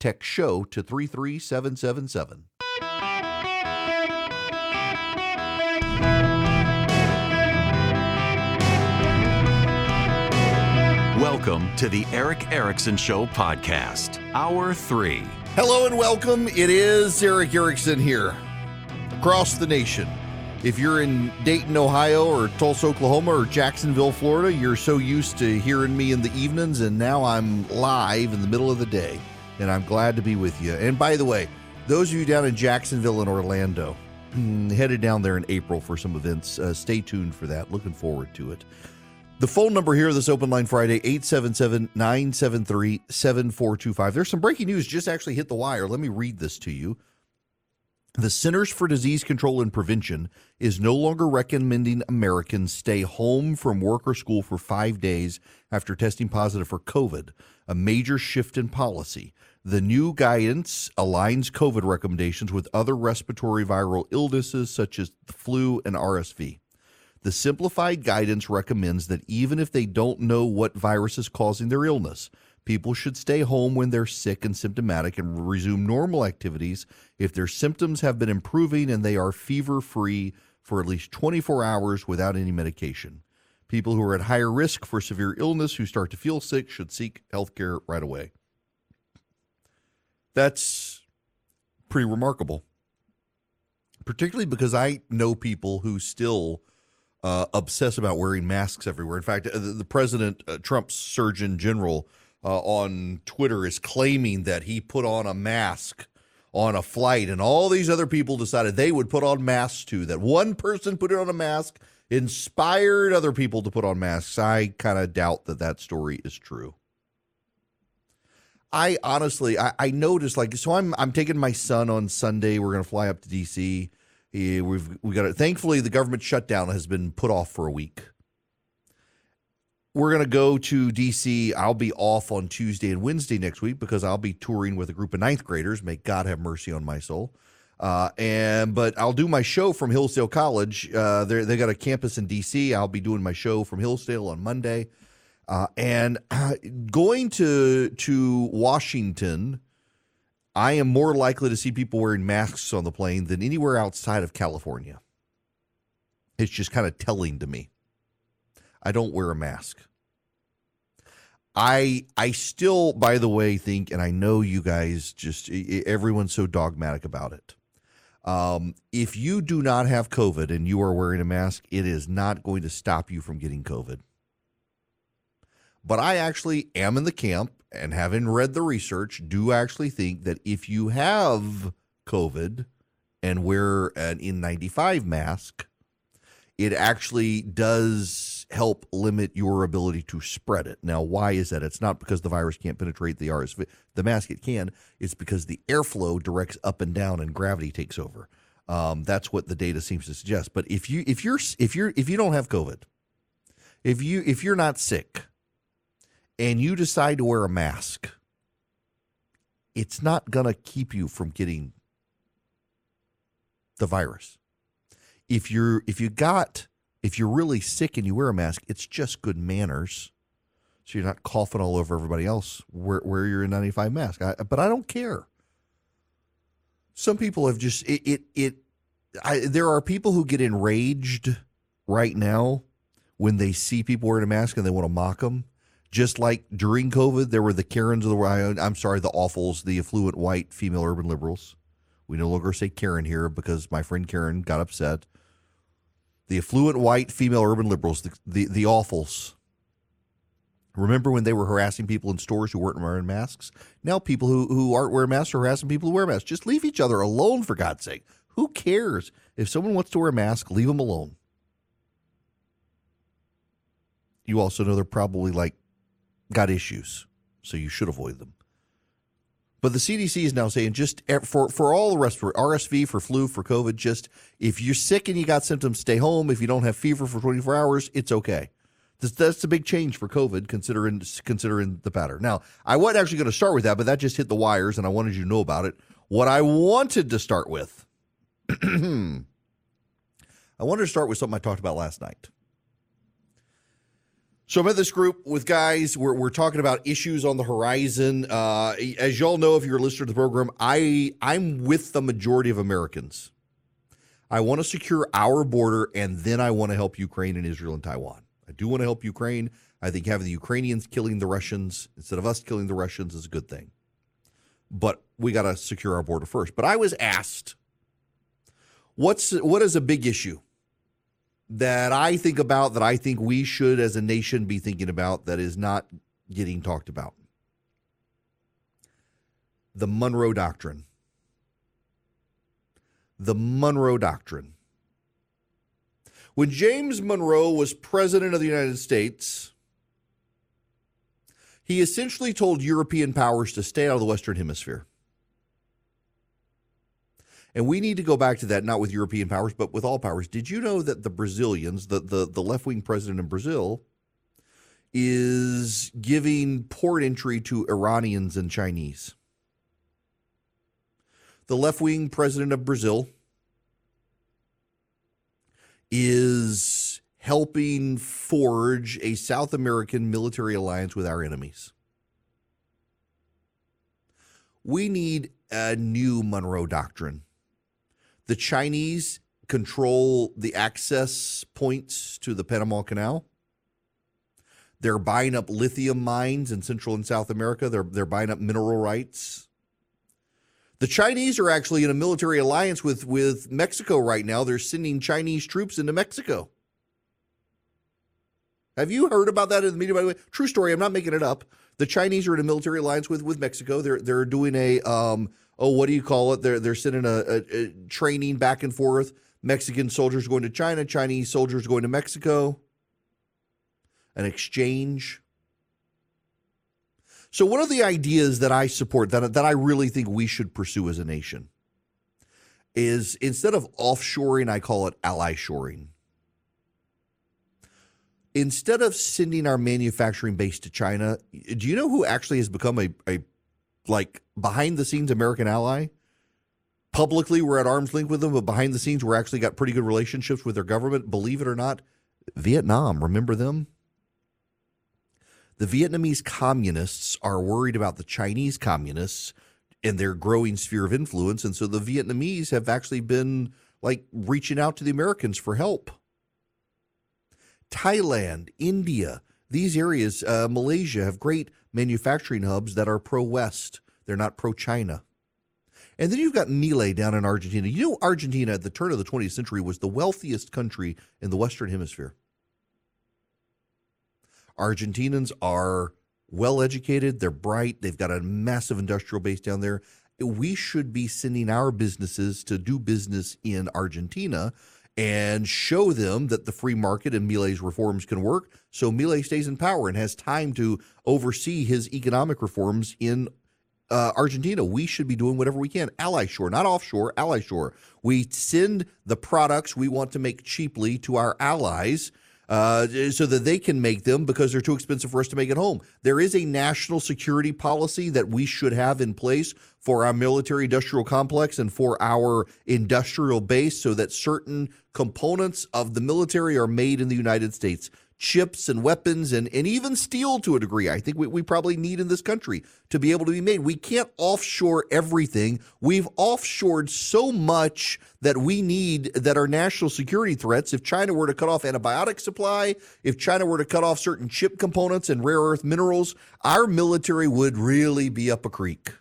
Text show to 33777. Welcome to the Erick Erickson Show podcast, Hour 3. Hello and welcome. It is Erick Erickson here across the nation. If you're in Dayton, Ohio, or Tulsa, Oklahoma, or Jacksonville, Florida, you're so used to hearing me in the evenings, and now I'm live in the middle of the day, and I'm glad to be with you. And by the way, those of you down in Jacksonville and Orlando, headed down there in April for some events, uh, stay tuned for that. Looking forward to it. The phone number here this open line Friday, 877 973 7425. There's some breaking news just actually hit the wire. Let me read this to you. The Centers for Disease Control and Prevention is no longer recommending Americans stay home from work or school for five days after testing positive for COVID, a major shift in policy. The new guidance aligns COVID recommendations with other respiratory viral illnesses such as the flu and RSV. The simplified guidance recommends that even if they don't know what virus is causing their illness, people should stay home when they're sick and symptomatic and resume normal activities if their symptoms have been improving and they are fever free for at least 24 hours without any medication. People who are at higher risk for severe illness who start to feel sick should seek health care right away. That's pretty remarkable, particularly because I know people who still uh, obsess about wearing masks everywhere. In fact, uh, the, the president, uh, Trump's Surgeon General, uh, on Twitter is claiming that he put on a mask on a flight, and all these other people decided they would put on masks too. That one person put on a mask inspired other people to put on masks. I kind of doubt that that story is true. I honestly, I, I noticed like so. I'm I'm taking my son on Sunday. We're gonna fly up to DC we've we got it. Thankfully, the government shutdown has been put off for a week. We're to go to DC. I'll be off on Tuesday and Wednesday next week because I'll be touring with a group of ninth graders. May God have mercy on my soul. Uh, and but I'll do my show from Hillsdale College. Uh, they they got a campus in DC. I'll be doing my show from Hillsdale on Monday. Uh, and going to to Washington I am more likely to see people wearing masks on the plane than anywhere outside of California. It's just kind of telling to me. I don't wear a mask. I I still, by the way, think, and I know you guys just everyone's so dogmatic about it. Um, if you do not have COVID and you are wearing a mask, it is not going to stop you from getting COVID. But I actually am in the camp and having read the research, do actually think that if you have COVID and wear an N95 mask, it actually does help limit your ability to spread it. Now, why is that? It's not because the virus can't penetrate the RSV, the mask it can. It's because the airflow directs up and down and gravity takes over. Um, that's what the data seems to suggest. But if you if you're if you're if you don't have COVID, if you if you're not sick, and you decide to wear a mask, it's not going to keep you from getting the virus. If you're if you got if you're really sick and you wear a mask, it's just good manners. So you're not coughing all over everybody else where where you're N95 mask. I, but I don't care. Some people have just it it, it I, there are people who get enraged right now when they see people wearing a mask and they want to mock them. Just like during COVID, there were the Karens of the world. I'm sorry, the awfuls, the affluent white female urban liberals. We no longer say Karen here because my friend Karen got upset. The affluent white female urban liberals, the, the, the awfuls. Remember when they were harassing people in stores who weren't wearing masks? Now people who, who aren't wearing masks are harassing people who wear masks. Just leave each other alone, for God's sake. Who cares? If someone wants to wear a mask, leave them alone. You also know they're probably like got issues, so you should avoid them. But the CDC is now saying just for for all the rest for RSV, for flu, for COVID, just if you're sick and you got symptoms, stay home. If you don't have fever for 24 hours, it's okay. That's, that's a big change for COVID, considering considering the pattern. Now, I wasn't actually going to start with that, but that just hit the wires, and I wanted you to know about it. What I wanted to start with, I wanted to start with something I talked about last night. So I'm at this group with guys. We're, we're talking about issues on the horizon. Uh, as y'all know, if you're a listener to the program, I I'm with the majority of Americans. I want to secure our border, and then I want to help Ukraine and Israel and Taiwan. I do want to help Ukraine. I think having the Ukrainians killing the Russians instead of us killing the Russians is a good thing. But we got to secure our border first. But I was asked, what's what is a big issue that I think about that I think we should as a nation be thinking about that is not getting talked about. The Monroe Doctrine. The Monroe Doctrine. When James Monroe was president of the United States, he essentially told European powers to stay out of the Western Hemisphere. And we need to go back to that, not with European powers, but with all powers. Did you know that the Brazilians, the, the, the left wing president in Brazil, is giving port entry to Iranians and Chinese? The left wing president of Brazil is helping forge a South American military alliance with our enemies. We need a new Monroe Doctrine the Chinese control the access points to the Panama Canal. They're buying up lithium mines in Central and South America. They're they're buying up mineral rights. The Chinese are actually in a military alliance with with Mexico right now. They're sending Chinese troops into Mexico. Have you heard about that in the media? By the way, true story. I'm not making it up. The Chinese are in a military alliance with with Mexico. They're they're doing a um, oh, what do you call it? They're they're sending a, a, a training back and forth. Mexican soldiers going to China, Chinese soldiers going to Mexico. An exchange. So one of the ideas that I support that that I really think we should pursue as a nation is instead of offshoring, I call it ally shoring. Instead of sending our manufacturing base to China, do you know who actually has become a, a like behind the scenes American ally. Publicly, we're at arm's length with them, but behind the scenes, we're actually got pretty good relationships with their government. Believe it or not, Vietnam, remember them? The Vietnamese communists are worried about the Chinese communists and their growing sphere of influence. And so the Vietnamese have actually been like reaching out to the Americans for help. Thailand, India, these areas, uh, Malaysia, have great manufacturing hubs that are pro West. They're not pro China. And then you've got Milei down in Argentina. You know, Argentina at the turn of the 20th century was the wealthiest country in the Western Hemisphere. Argentinians are well educated, they're bright, they've got a massive industrial base down there. We should be sending our businesses to do business in Argentina and show them that the free market and Milei's reforms can work. So Milei stays in power and has time to oversee his economic reforms in uh, Argentina. We should be doing whatever we can. Ally shore, not offshore, ally shore. We send the products we want to make cheaply to our allies uh, so that they can make them because they're too expensive for us to make at home. There is a national security policy that we should have in place for our military industrial complex and for our industrial base so that certain components of the military are made in the United States chips and weapons and, and even steel to a degree. I think we, we probably need in this country to be able to be made. We can't offshore everything. We've offshored so much that we need that are national security threats. If China were to cut off antibiotic supply, if China were to cut off certain chip components and rare earth minerals, our military would really be up a creek.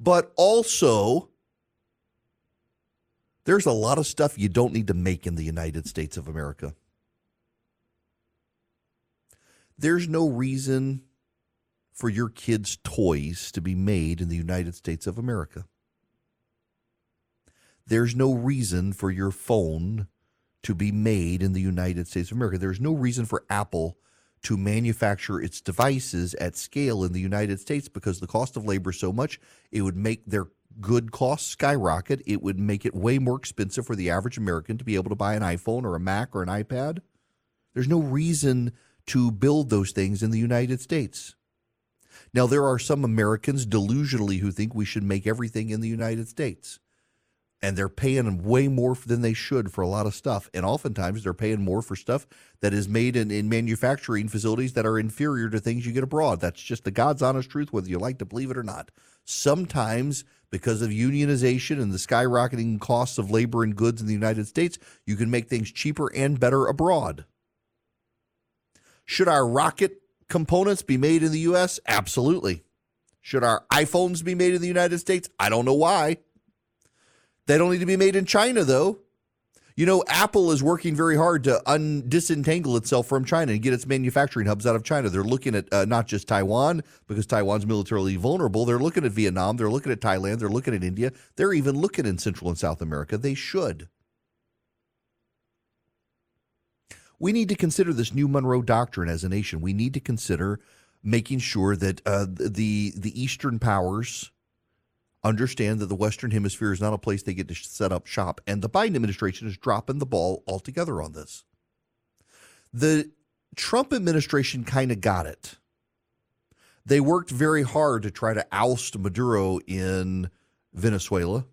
But also, there's a lot of stuff you don't need to make in the United States of America. There's no reason for your kids' toys to be made in the United States of America. There's no reason for your phone to be made in the United States of America. There's no reason for Apple to manufacture its devices at scale in the United States because the cost of labor is so much, it would make their good costs skyrocket. It would make it way more expensive for the average American to be able to buy an iPhone or a Mac or an iPad. There's no reason to build those things in the United States. Now, there are some Americans delusionally who think we should make everything in the United States. And they're paying way more than they should for a lot of stuff. And oftentimes they're paying more for stuff that is made in, in manufacturing facilities that are inferior to things you get abroad. That's just the God's honest truth, whether you like to believe it or not. Sometimes, because of unionization and the skyrocketing costs of labor and goods in the United States, you can make things cheaper and better abroad. Should our rocket components be made in the U.S.? Absolutely. Should our iPhones be made in the United States? I don't know why. They don't need to be made in China, though. You know, Apple is working very hard to un- disentangle itself from China and get its manufacturing hubs out of China. They're looking at uh, not just Taiwan because Taiwan's militarily vulnerable. They're looking at Vietnam. They're looking at Thailand. They're looking at India. They're even looking in Central and South America. They should. we need to consider this new Monroe Doctrine as a nation. We need to consider making sure that uh, the the Eastern powers understand that the Western Hemisphere is not a place they get to set up shop, and the Biden administration is dropping the ball altogether on this. The Trump administration kind of got it. They worked very hard to try to oust Maduro in Venezuela.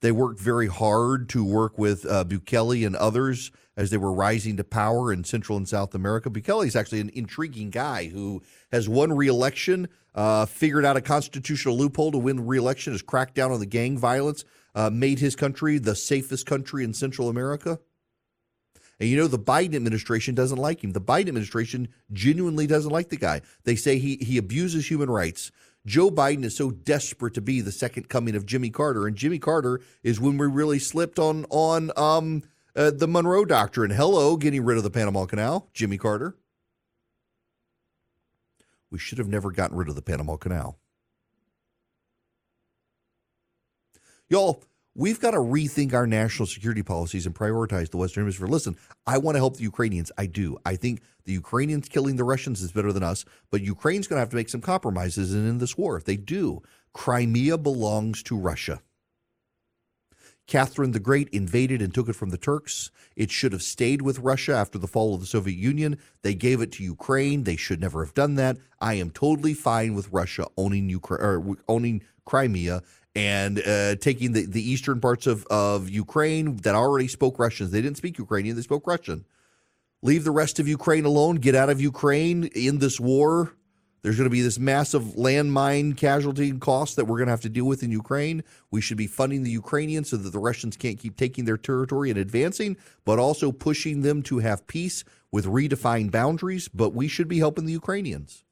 They worked very hard to work with uh, Bukele and others as they were rising to power in Central and South America. Bukele is actually an intriguing guy who has won re-election, uh, figured out a constitutional loophole to win re-election, has cracked down on the gang violence, uh, made his country the safest country in Central America. And you know, the Biden administration doesn't like him. The Biden administration genuinely doesn't like the guy. They say he, he abuses human rights. Joe Biden is so desperate to be the second coming of Jimmy Carter, and Jimmy Carter is when we really slipped on on um, uh, the Monroe Doctrine. Hello, getting rid of the Panama Canal, Jimmy Carter. We should have never gotten rid of the Panama Canal. Y'all, we've got to rethink our national security policies and prioritize the Western Hemisphere. Listen, I want to help the Ukrainians. I do. I think the Ukrainians killing the Russians is better than us, but Ukraine's going to have to make some compromises in, in this war. If they do, Crimea belongs to Russia. Catherine the Great invaded and took it from the Turks. It should have stayed with Russia after the fall of the Soviet Union. They gave it to Ukraine. They should never have done that. I am totally fine with Russia owning Ukraine or owning Crimea and uh, taking the, the eastern parts of, of Ukraine that already spoke Russians. They didn't speak Ukrainian, they spoke Russian. Leave the rest of Ukraine alone, get out of Ukraine in this war. There's going to be this massive landmine casualty cost that we're going to have to deal with in Ukraine. We should be funding the Ukrainians so that the Russians can't keep taking their territory and advancing, but also pushing them to have peace with redefined boundaries. But we should be helping the Ukrainians.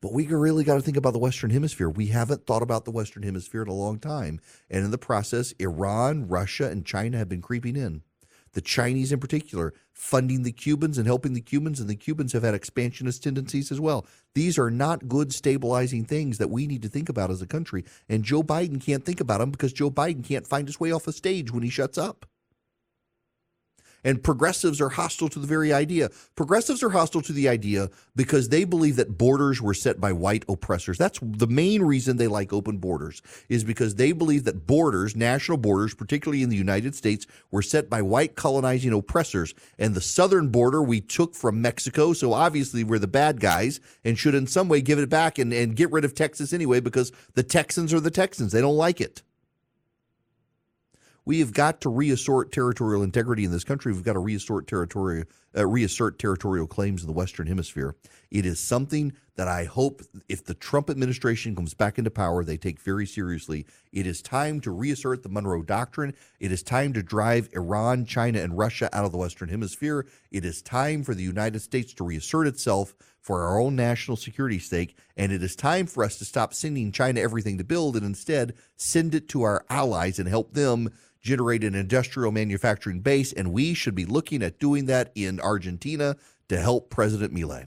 But we really got to think about the Western Hemisphere. We haven't thought about the Western Hemisphere in a long time. And in the process, Iran, Russia, and China have been creeping in. The Chinese, in particular, funding the Cubans and helping the Cubans, and the Cubans have had expansionist tendencies as well. These are not good stabilizing things that we need to think about as a country. And Joe Biden can't think about them because Joe Biden can't find his way off a stage when he shuts up and progressives are hostile to the very idea. Progressives are hostile to the idea because they believe that borders were set by white oppressors. That's the main reason they like open borders, is because they believe that borders, national borders, particularly in the United States, were set by white colonizing oppressors. And the southern border we took from Mexico, so obviously we're the bad guys and should in some way give it back and, and get rid of Texas anyway because the Texans are the Texans. They don't like it. We have got to reassert territorial integrity in this country. We've got to reassert territorial, uh, reassert territorial claims in the Western Hemisphere. It is something that I hope, if the Trump administration comes back into power, they take very seriously. It is time to reassert the Monroe Doctrine. It is time to drive Iran, China, and Russia out of the Western Hemisphere. It is time for the United States to reassert itself for our own national security sake. And it is time for us to stop sending China everything to build and instead send it to our allies and help them generate an industrial manufacturing base, and we should be looking at doing that in Argentina to help President Milei.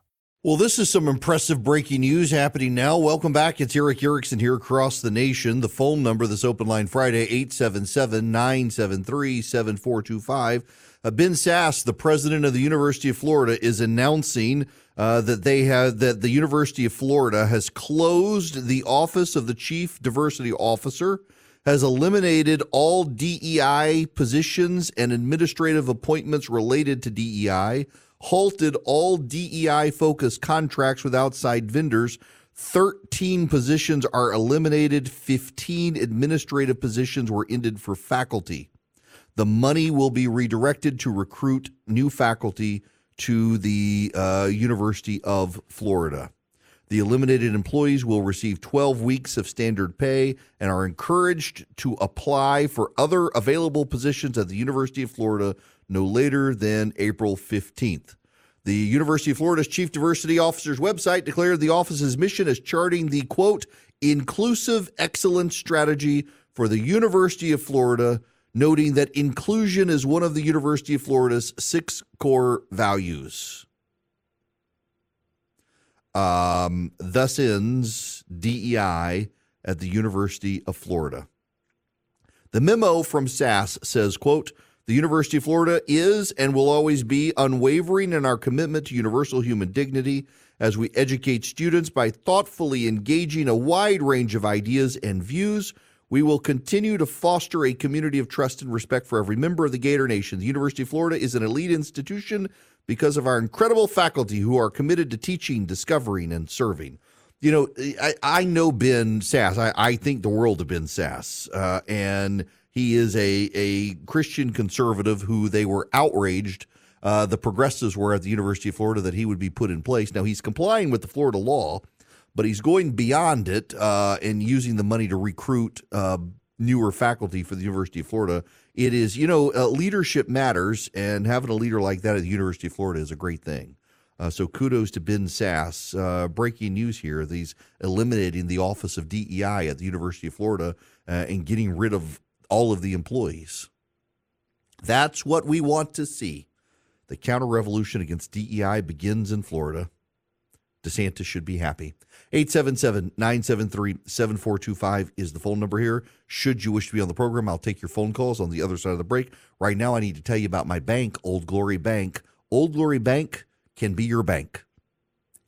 Well, this is some impressive breaking news happening now. Welcome back. It's Erick Erickson here across the nation. The phone number this open line Friday, 877 973 7425. Uh, ben Sasse, the president of the University of Florida, is announcing uh, that they have that the University of Florida has closed the office of the chief diversity officer, has eliminated all DEI positions and administrative appointments related to DEI halted all DEI focused contracts with outside vendors. 13 positions are eliminated, 15 administrative positions were ended for faculty. The money will be redirected to recruit new faculty to the uh, University of Florida. The eliminated employees will receive 12 weeks of standard pay and are encouraged to apply for other available positions at the University of Florida no later than April 15th. The University of Florida's Chief Diversity Officer's website declared the office's mission as charting the quote, inclusive excellence strategy for the University of Florida, noting that inclusion is one of the University of Florida's six core values. Um, thus ends DEI at the University of Florida. The memo from Sasse says, quote, the University of Florida is and will always be unwavering in our commitment to universal human dignity as we educate students by thoughtfully engaging a wide range of ideas and views. We will continue to foster a community of trust and respect for every member of the Gator Nation. The University of Florida is an elite institution because of our incredible faculty who are committed to teaching, discovering, and serving. You know, I, I know Ben Sasse. I, I think the world of Ben Sasse. Uh, and he is a, a Christian conservative who they were outraged. Uh, the progressives were at the University of Florida that he would be put in place. Now he's complying with the Florida law, but he's going beyond it uh, and using the money to recruit uh, newer faculty for the University of Florida. It is, you know, uh, leadership matters, and having a leader like that at the University of Florida is a great thing. Uh, so kudos to Ben Sasse. Uh, breaking news here: these eliminating the Office of DEI at the University of Florida uh, and getting rid of all of the employees. That's what we want to see. The counter revolution against DEI begins in Florida. DeSantis should be happy. 877 973 7425 is the phone number here. Should you wish to be on the program, I'll take your phone calls on the other side of the break. Right now, I need to tell you about my bank, Old Glory Bank. Old Glory Bank can be your bank.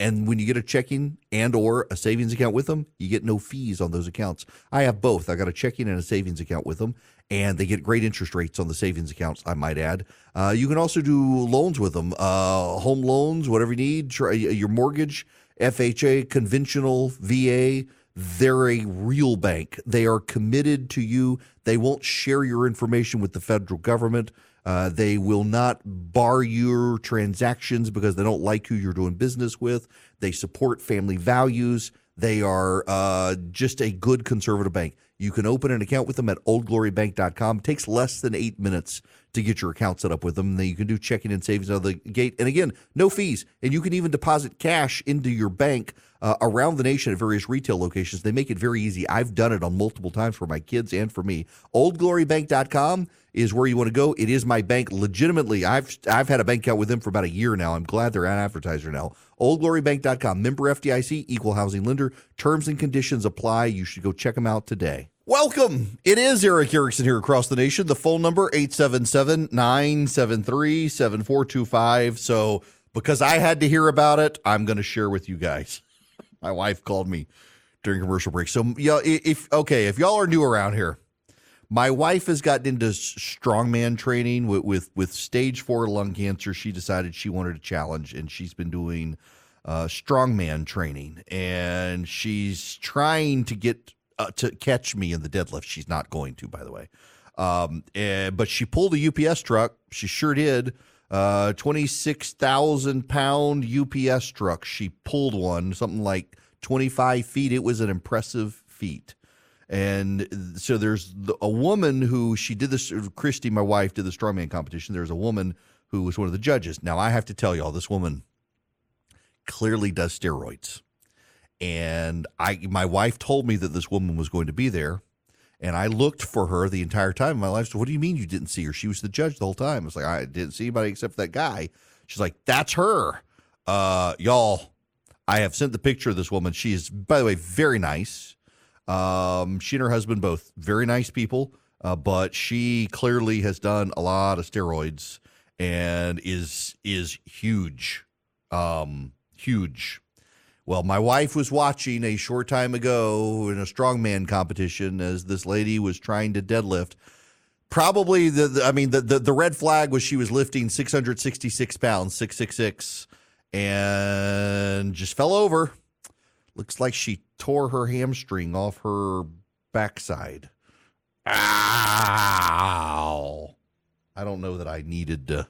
And when you get a checking and or a savings account with them, you get no fees on those accounts. I have both. I got a checking and a savings account with them, and they get great interest rates on the savings accounts. I might add. Uh, you can also do loans with them, uh, home loans, whatever you need. Try, your mortgage, FHA, conventional, VA. They're a real bank. They are committed to you. They won't share your information with the federal government. Uh, they will not bar your transactions because they don't like who you're doing business with. They support family values. They are uh, just a good conservative bank. You can open an account with them at oldglorybank.com. It takes less than eight minutes to get your account set up with them. Then you can do checking and savings out of the gate. And again, no fees. And you can even deposit cash into your bank uh, around the nation at various retail locations. They make it very easy. I've done it on multiple times for my kids and for me. Oldglorybank.com is where you want to go. It is my bank legitimately. I've I've had a bank account with them for about a year now. I'm glad they're an advertiser now. Oldglorybank.com, member FDIC, equal housing lender. Terms and conditions apply. You should go check them out today. Welcome. It is Erick Erickson here across the nation. The phone number 877-973-7425. So, because I had to hear about it, I'm going to share with you guys. My wife called me during commercial break. So, yeah, if okay, if y'all are new around here, my wife has gotten into strongman training with, with, with stage four lung cancer. She decided she wanted a challenge, and she's been doing uh, strongman training, and she's trying to get uh, to catch me in the deadlift. She's not going to, by the way. Um, and, but she pulled a UPS truck. She sure did. Uh, 26,000 pound UPS truck. She pulled one, something like 25 feet. It was an impressive feat. And so there's a woman who she did this, Christy, my wife, did the strongman competition. There's a woman who was one of the judges. Now, I have to tell y'all, this woman clearly does steroids. And I, my wife told me that this woman was going to be there. And I looked for her the entire time. My life said, What do you mean you didn't see her? She was the judge the whole time. I was like, I didn't see anybody except that guy. She's like, That's her. Uh, y'all, I have sent the picture of this woman. She is, by the way, very nice. Um, she and her husband both very nice people, uh, but she clearly has done a lot of steroids and is is huge, um, huge. Well, my wife was watching a short time ago in a strongman competition as this lady was trying to deadlift. Probably the, the I mean the, the the red flag was she was lifting 666 pounds, 666, and just fell over. Looks like she tore her hamstring off her backside. Ow! I don't know that I needed to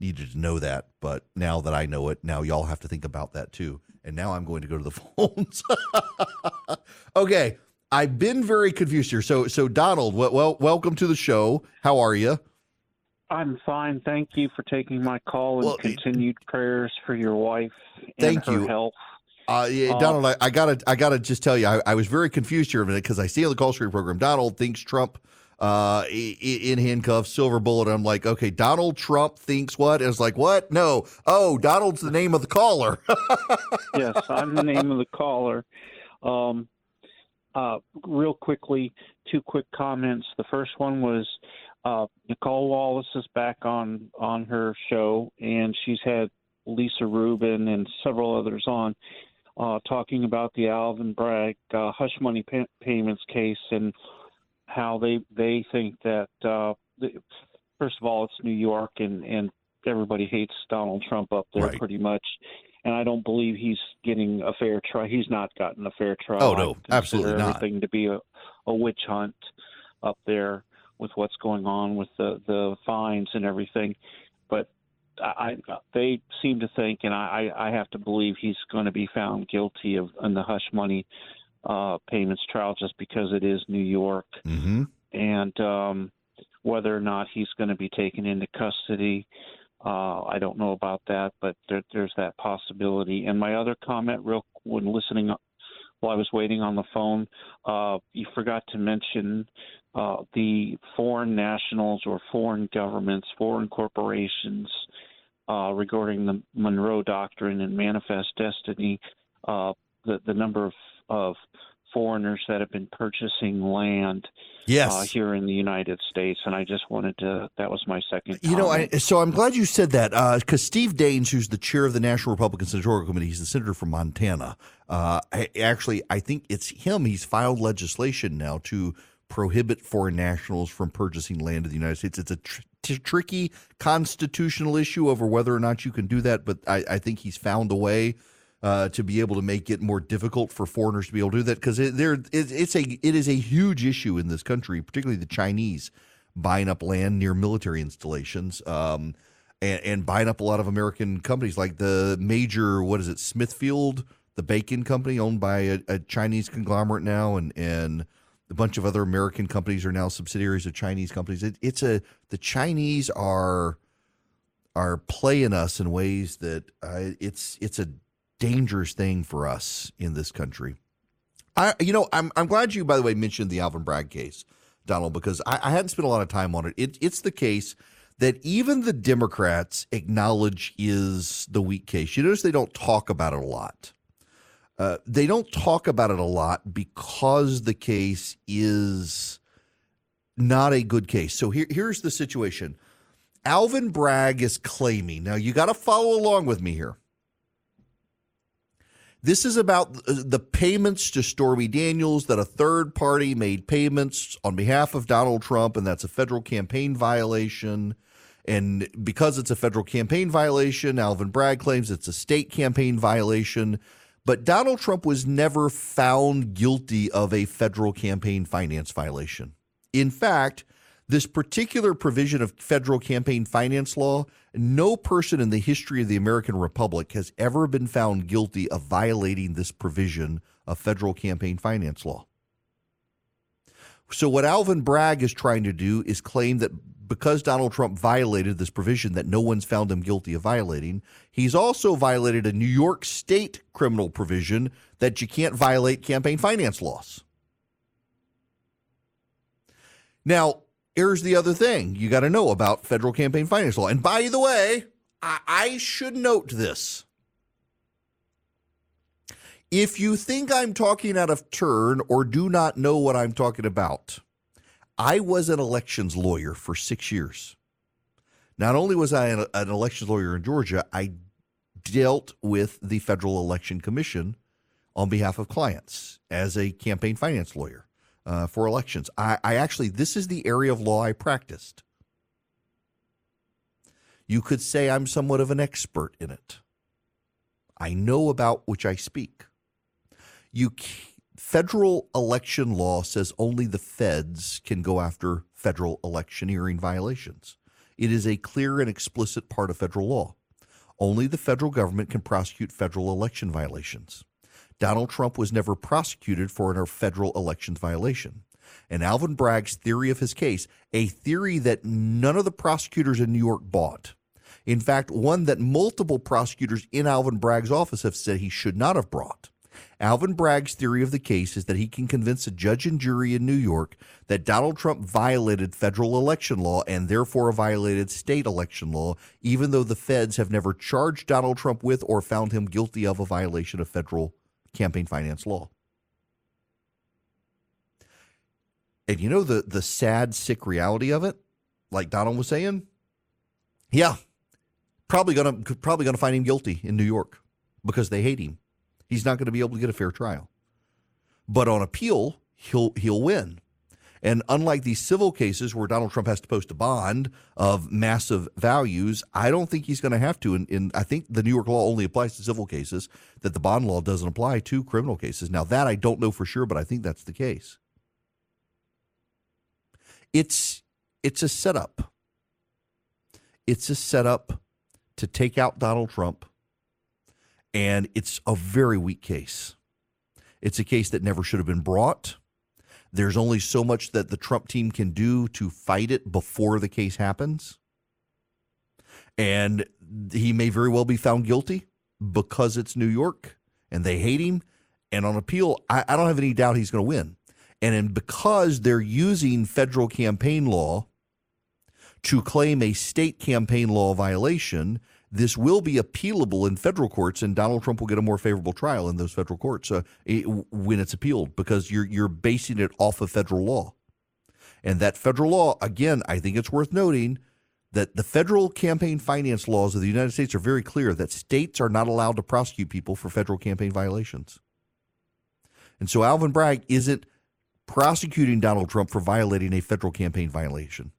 needed to know that, but now that I know it, now y'all have to think about that too. And now I'm going to go to the phones. okay, I've been very confused here. So, so Donald, well, well, welcome to the show. How are you? I'm fine. Thank you for taking my call and Well, continued prayers for your wife and Thank her you. health. Uh, yeah, Uh, Donald, I, I gotta, I gotta just tell you, I, I was very confused here a minute because I see on the call screen program, Donald thinks Trump uh, in handcuffs, silver bullet. I'm like, okay, Donald Trump thinks what? And it's like, what? No, oh, Donald's the name of the caller. yes, I'm the name of the caller. Um, uh, real quickly, two quick comments. The first one was uh, Nicolle Wallace is back on on her show, and she's had Lisa Rubin and several others on uh, talking about the Alvin Bragg uh, hush money pa- payments case and how they they think that uh, the, first of all it's New York and and everybody hates Donald Trump up there Right. pretty much. And I don't believe he's getting a fair trial. He's not gotten a fair trial. Oh, no, absolutely not. Everything to be a, a witch hunt up there with what's going on with the the fines and everything. But I, I they seem to think, and I I have to believe he's going to be found guilty of in the hush money uh, payments trial just because it is New York mm-hmm. and um, whether or not he's going to be taken into custody. Uh, I don't know about that, but there, there's that possibility. And my other comment, real when listening while I was waiting on the phone, uh, you forgot to mention uh, the foreign nationals or foreign governments, foreign corporations uh, regarding the Monroe Doctrine and Manifest Destiny. Uh, the the number of, of foreigners that have been purchasing land Yes. uh, here in the United States, and I just wanted to. That was my second. You know, I, so I'm glad you said that because Steve Daines, who's the chair of the National Republican Senatorial Committee, he's the senator from Montana. Uh, I, actually, I think it's him. He's filed legislation now to prohibit foreign nationals from purchasing land in the United States. It's a tr- t- tricky constitutional issue over whether or not you can do that, but I, I think he's found a way. Uh, to be able to make it more difficult for foreigners to be able to do that because it, there it, it's a it is a huge issue in this country, particularly the Chinese buying up land near military installations um, and, and buying up a lot of American companies like the major, what is it, Smithfield, the bacon company owned by a, a Chinese conglomerate now, and, and a bunch of other American companies are now subsidiaries of Chinese companies. It, it's a, the Chinese are, are playing us in ways that uh, it's, it's a dangerous thing for us in this country. I, you know, I'm, I'm glad you, by the way, mentioned the Alvin Bragg case. Donald, because I, I hadn't spent a lot of time on it. it. It's the case that even the Democrats acknowledge is the weak case. You notice they don't talk about it a lot. Uh, they don't talk about it a lot because the case is not a good case. So here, here's the situation. Alvin Bragg is claiming. Now you got to follow along with me here. This is about uh, the payments to Stormy Daniels that a third party made payments on behalf of Donald Trump, and that's a federal campaign violation. And because it's a federal campaign violation, Alvin Bragg claims it's a state campaign violation. But Donald Trump was never found guilty of a federal campaign finance violation. In fact, this particular provision of federal campaign finance law, no person in the history of the American Republic has ever been found guilty of violating this provision of federal campaign finance law. So, what Alvin Bragg is trying to do is claim that because Donald Trump violated this provision that no one's found him guilty of violating, he's also violated a New York state criminal provision that you can't violate campaign finance laws. Now, here's the other thing you got to know about federal campaign finance law. And by the way, I, I should note this. If you think I'm talking out of turn or do not know what I'm talking about, I was an elections lawyer for six years. Not only was I an, an elections lawyer in Georgia, I dealt with the Federal Election Commission on behalf of clients as a campaign finance lawyer uh, for elections. I, I actually, this is the area of law I practiced. You could say I'm somewhat of an expert in it. I know about which I speak you federal election law says only the feds can go after federal electioneering violations. It is a clear and explicit part of federal law. Only the federal government can prosecute federal election violations. Donald Trump was never prosecuted for a federal elections violation. And Alvin Bragg's theory of his case, a theory that none of the prosecutors in New York bought. In fact, one that multiple prosecutors in Alvin Bragg's office have said he should not have brought. Alvin Bragg's theory of the case is that he can convince a judge and jury in New York that Donald Trump violated federal election law and therefore violated state election law, even though the feds have never charged Donald Trump with or found him guilty of a violation of federal campaign finance law. And you know the the sad, sick reality of it, like Donald was saying, yeah, probably gonna probably gonna find him guilty in New York because they hate him he's not going to be able to get a fair trial. But on appeal, he'll he'll win. And unlike these civil cases where Donald Trump has to post a bond of massive values, I don't think he's going to have to. And in, I think the New York law only applies to civil cases, that the bond law doesn't apply to criminal cases. Now, that I don't know for sure, but I think that's the case. It's it's a setup. It's a setup to take out Donald Trump and it's a very weak case. It's a case that never should have been brought. There's only so much that the Trump team can do to fight it before the case happens. And he may very well be found guilty because it's New York and they hate him. And on appeal, I, I don't have any doubt he's going to win. And because they're using federal campaign law to claim a state campaign law violation, this will be appealable in federal courts, and Donald Trump will get a more favorable trial in those federal courts uh, when it's appealed because you're you're basing it off of federal law, and that federal law again, I think it's worth noting that the federal campaign finance laws of the United States are very clear that states are not allowed to prosecute people for federal campaign violations, and so Alvin Bragg isn't prosecuting Donald Trump for violating a federal campaign violation.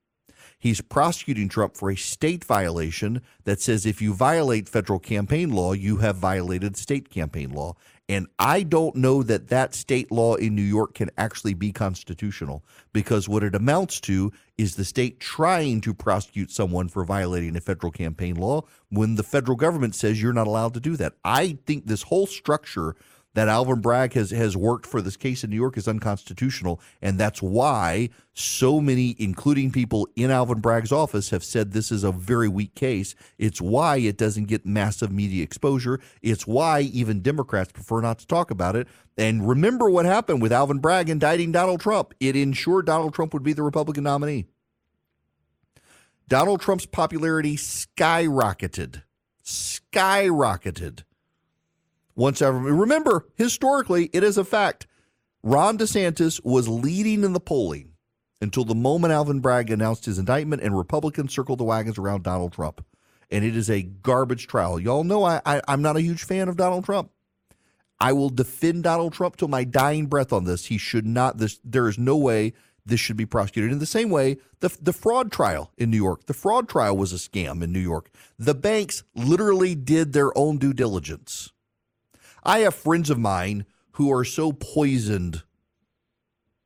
He's prosecuting Trump for a state violation that says if you violate federal campaign law, you have violated state campaign law. And I don't know that that state law in New York can actually be constitutional because what it amounts to is the state trying to prosecute someone for violating a federal campaign law when the federal government says you're not allowed to do that. I think this whole structure that Alvin Bragg has has worked for this case in New York is unconstitutional, and that's why so many, including people in Alvin Bragg's office, have said this is a very weak case. It's why it doesn't get massive media exposure. It's why even Democrats prefer not to talk about it. And remember what happened with Alvin Bragg indicting Donald Trump. It ensured Donald Trump would be the Republican nominee. Donald Trump's popularity skyrocketed. Skyrocketed once ever. Remember, historically, it is a fact. Ron DeSantis was leading in the polling until the moment Alvin Bragg announced his indictment and Republicans circled the wagons around Donald Trump. And it is a garbage trial. Y'all know I, I, I'm not a huge fan of Donald Trump. I will defend Donald Trump till my dying breath on this. He should not. This there is no way this should be prosecuted. In the same way, the, the fraud trial in New York, the fraud trial was a scam in New York. The banks literally did their own due diligence. I have friends of mine who are so poisoned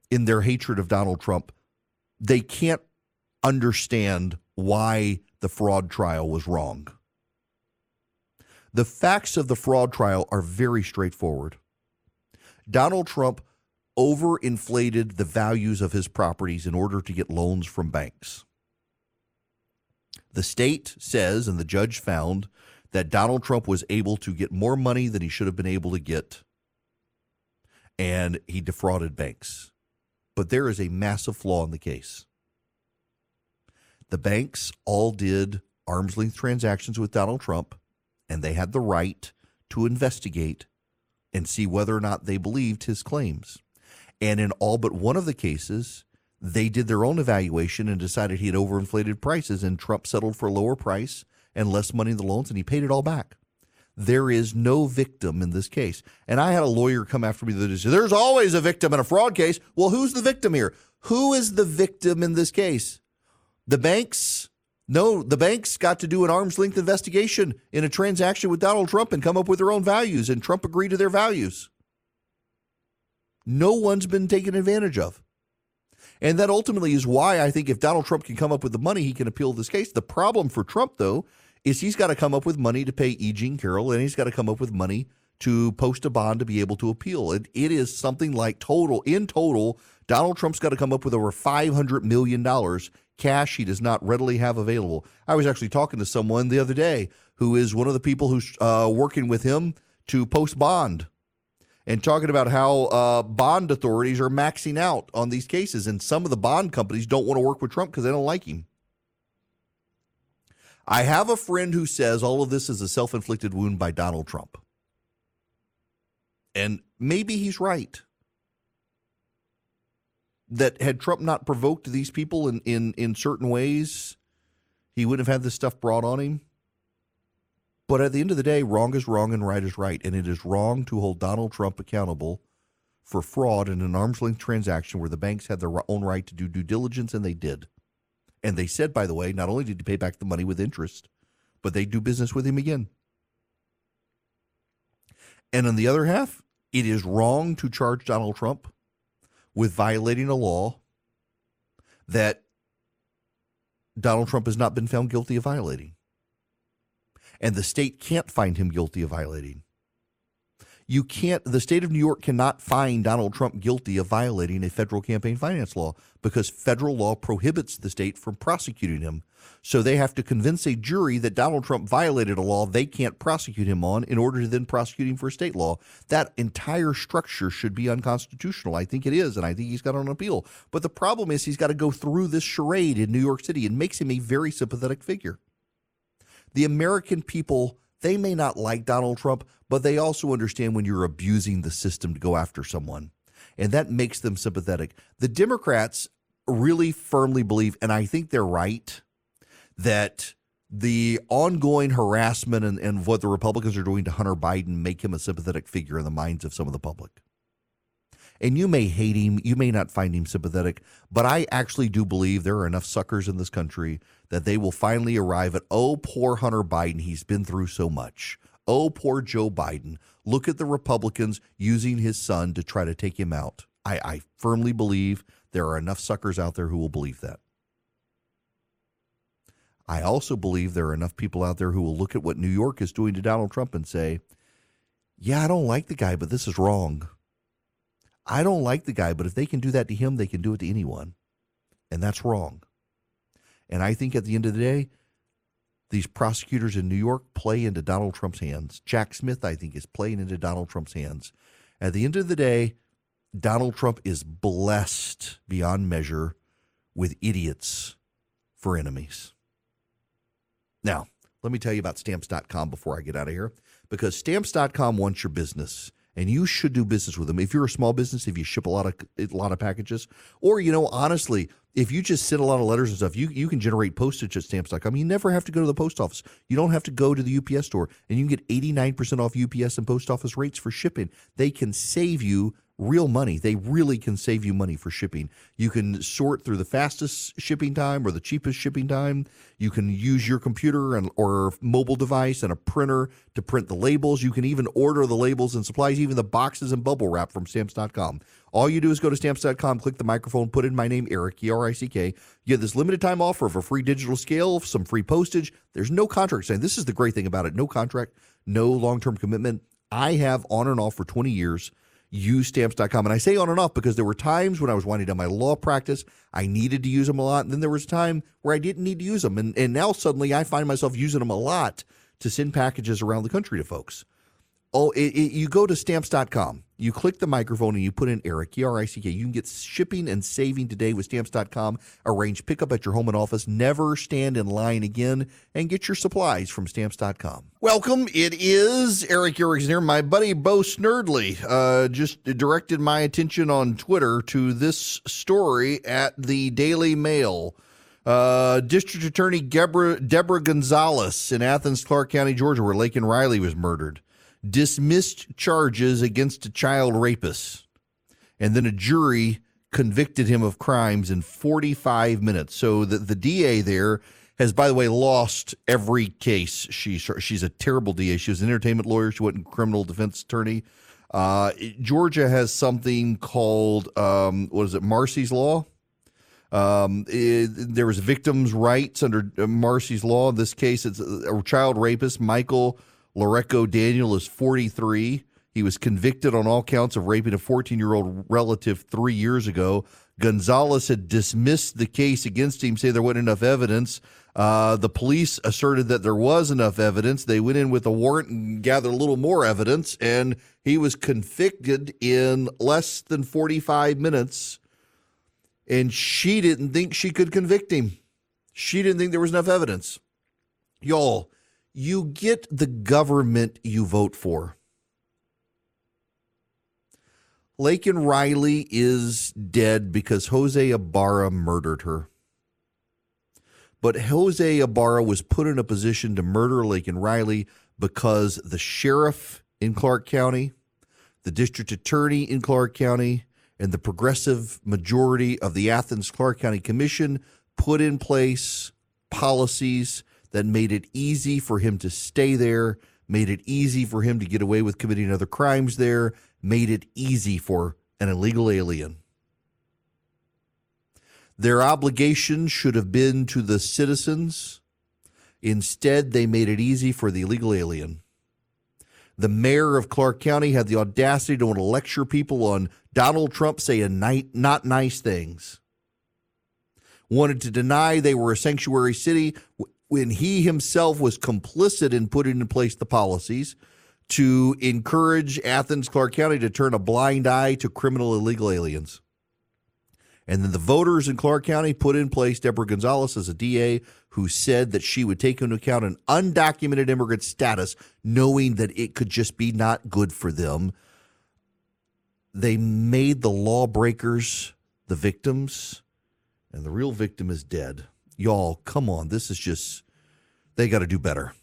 in their hatred of Donald Trump, they can't understand why the fraud trial was wrong. The facts of the fraud trial are very straightforward. Donald Trump overinflated the values of his properties in order to get loans from banks. The state says, and the judge found, that Donald Trump was able to get more money than he should have been able to get, and he defrauded banks. But there is a massive flaw in the case. The banks all did arm's length transactions with Donald Trump, and they had the right to investigate and see whether or not they believed his claims. And in all but one of the cases, they did their own evaluation and decided he had overinflated prices, and Trump settled for a lower price and less money in the loans, and he paid it all back. There is no victim in this case. And I had a lawyer come after me that said, There's always a victim in a fraud case. Well, who's the victim here? Who is the victim in this case? The banks? No, the banks got to do an arm's length investigation in a transaction with Donald Trump and come up with their own values, and Trump agreed to their values. No one's been taken advantage of. And that ultimately is why I think if Donald Trump can come up with the money, he can appeal this case. The problem for Trump, though, is he's got to come up with money to pay E. Jean Carroll, and he's got to come up with money to post a bond to be able to appeal. It, it is something like total, in total, Donald Trump's got to come up with over $500 million cash he does not readily have available. I was actually talking to someone the other day who is one of the people who's uh, working with him to post bond and talking about how uh, bond authorities are maxing out on these cases. And some of the bond companies don't want to work with Trump because they don't like him. I have a friend who says all of this is a self inflicted wound by Donald Trump. And maybe he's right that had Trump not provoked these people in, in, in certain ways, he wouldn't have had this stuff brought on him. But at the end of the day, wrong is wrong and right is right. And it is wrong to hold Donald Trump accountable for fraud in an arm's length transaction where the banks had their own right to do due diligence, and they did. And they said, by the way, not only did he pay back the money with interest, but they do business with him again. And on the other half, it is wrong to charge Donald Trump with violating a law that Donald Trump has not been found guilty of violating. And the state can't find him guilty of violating. You can't, the state of New York cannot find Donald Trump guilty of violating a federal campaign finance law because federal law prohibits the state from prosecuting him so they have to convince a jury that Donald Trump violated a law they can't prosecute him on in order to then prosecute him for state law. That entire structure should be unconstitutional. I think it is, and I think he's got an appeal. But the problem is he's got to go through this charade in New York City. and makes him a very sympathetic figure. The American people, they may not like Donald Trump, but they also understand when you're abusing the system to go after someone. And that makes them sympathetic. The Democrats really firmly believe, and I think they're right, that the ongoing harassment and, and what the Republicans are doing to Hunter Biden make him a sympathetic figure in the minds of some of the public. And you may hate him, you may not find him sympathetic, but I actually do believe there are enough suckers in this country that they will finally arrive at, oh, poor Hunter Biden, he's been through so much. Oh, poor Joe Biden. Look at the Republicans using his son to try to take him out. I, I firmly believe there are enough suckers out there who will believe that. I also believe there are enough people out there who will look at what New York is doing to Donald Trump and say, yeah, I don't like the guy, but this is wrong. I don't like the guy, but if they can do that to him, they can do it to anyone. And that's wrong. And I think at the end of the day, these prosecutors in New York play into Donald Trump's hands. Jack Smith, I think, is playing into Donald Trump's hands. At the end of the day, Donald Trump is blessed beyond measure with idiots for enemies. Now, let me tell you about stamps.com before I get out of here because stamps.com wants your business and you should do business with them. If you're a small business, if you ship a lot of a lot of packages, or you know, honestly, if you just send a lot of letters and stuff, you you can generate postage at stamps.com. You never have to go to the post office. You don't have to go to the UPS store, and you can get 89% off UPS and post office rates for shipping. They can save you real money. They really can save you money for shipping. You can sort through the fastest shipping time or the cheapest shipping time. You can use your computer and or mobile device and a printer to print the labels. You can even order the labels and supplies, even the boxes and bubble wrap from stamps.com. All you do is go to stamps.com, click the microphone, put in my name, Erick, E R I C K. You get this limited time offer of a free digital scale, some free postage. There's no contract saying this is the great thing about it. No contract, no long term commitment. I have on and off for 20 years use stamps.com. And I say on and off because there were times when I was winding down my law practice, I needed to use them a lot. And then there was a time where I didn't need to use them. And, and now suddenly I find myself using them a lot to send packages around the country to folks. Oh, it, it, you go to stamps.com, you click the microphone and you put in Erick, E R I C K. You can get shipping and saving today with stamps.com. Arrange pickup at your home and office. Never stand in line again and get your supplies from stamps.com. Welcome. It is Erick Erickson here. My buddy Bo Snerdley uh, just directed my attention on Twitter to this story at the Daily Mail. Uh, District Attorney Deborah, Deborah Gonzalez in Athens, Clarke County, Georgia, where Laken Riley was murdered dismissed charges against a child rapist. And then a jury convicted him of crimes in 45 minutes. So the, the DA there has, by the way, lost every case. She, she's a terrible DA. She was an entertainment lawyer. She wasn't a criminal defense attorney. Uh, Georgia has something called, um, what is it, Marsy's Law? Um, it, there was victims' rights under Marsy's Law. In this case, it's a child rapist, Michael Loreco Daniel is 43. He was convicted on all counts of raping a 14 year old relative three years ago. Gonzalez had dismissed the case against him, saying there wasn't enough evidence. Uh, the police asserted that there was enough evidence. They went in with a warrant and gathered a little more evidence, and he was convicted in less than 45 minutes. And she didn't think she could convict him. She didn't think there was enough evidence. Y'all, you get the government you vote for. Laken Riley is dead because Jose Ibarra murdered her. But Jose Ibarra was put in a position to murder Laken Riley because the sheriff in Clarke County, the district attorney in Clarke County, and the progressive majority of the Athens Clarke County Commission put in place policies that made it easy for him to stay there, made it easy for him to get away with committing other crimes there, made it easy for an illegal alien. Their obligation should have been to the citizens. Instead, they made it easy for the illegal alien. The mayor of Clarke County had the audacity to want to lecture people on Donald Trump saying not nice things. Wanted to deny they were a sanctuary city when he himself was complicit in putting in place the policies to encourage Athens, Clarke County to turn a blind eye to criminal illegal aliens. And then the voters in Clarke County put in place Deborah Gonzalez as a DA who said that she would take into account an undocumented immigrant status, knowing that it could just be not good for them. They made the lawbreakers the victims, and the real victim is dead y'all, come on. This is just, they got to do better.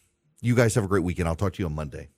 You guys have a great weekend. I'll talk to you on Monday.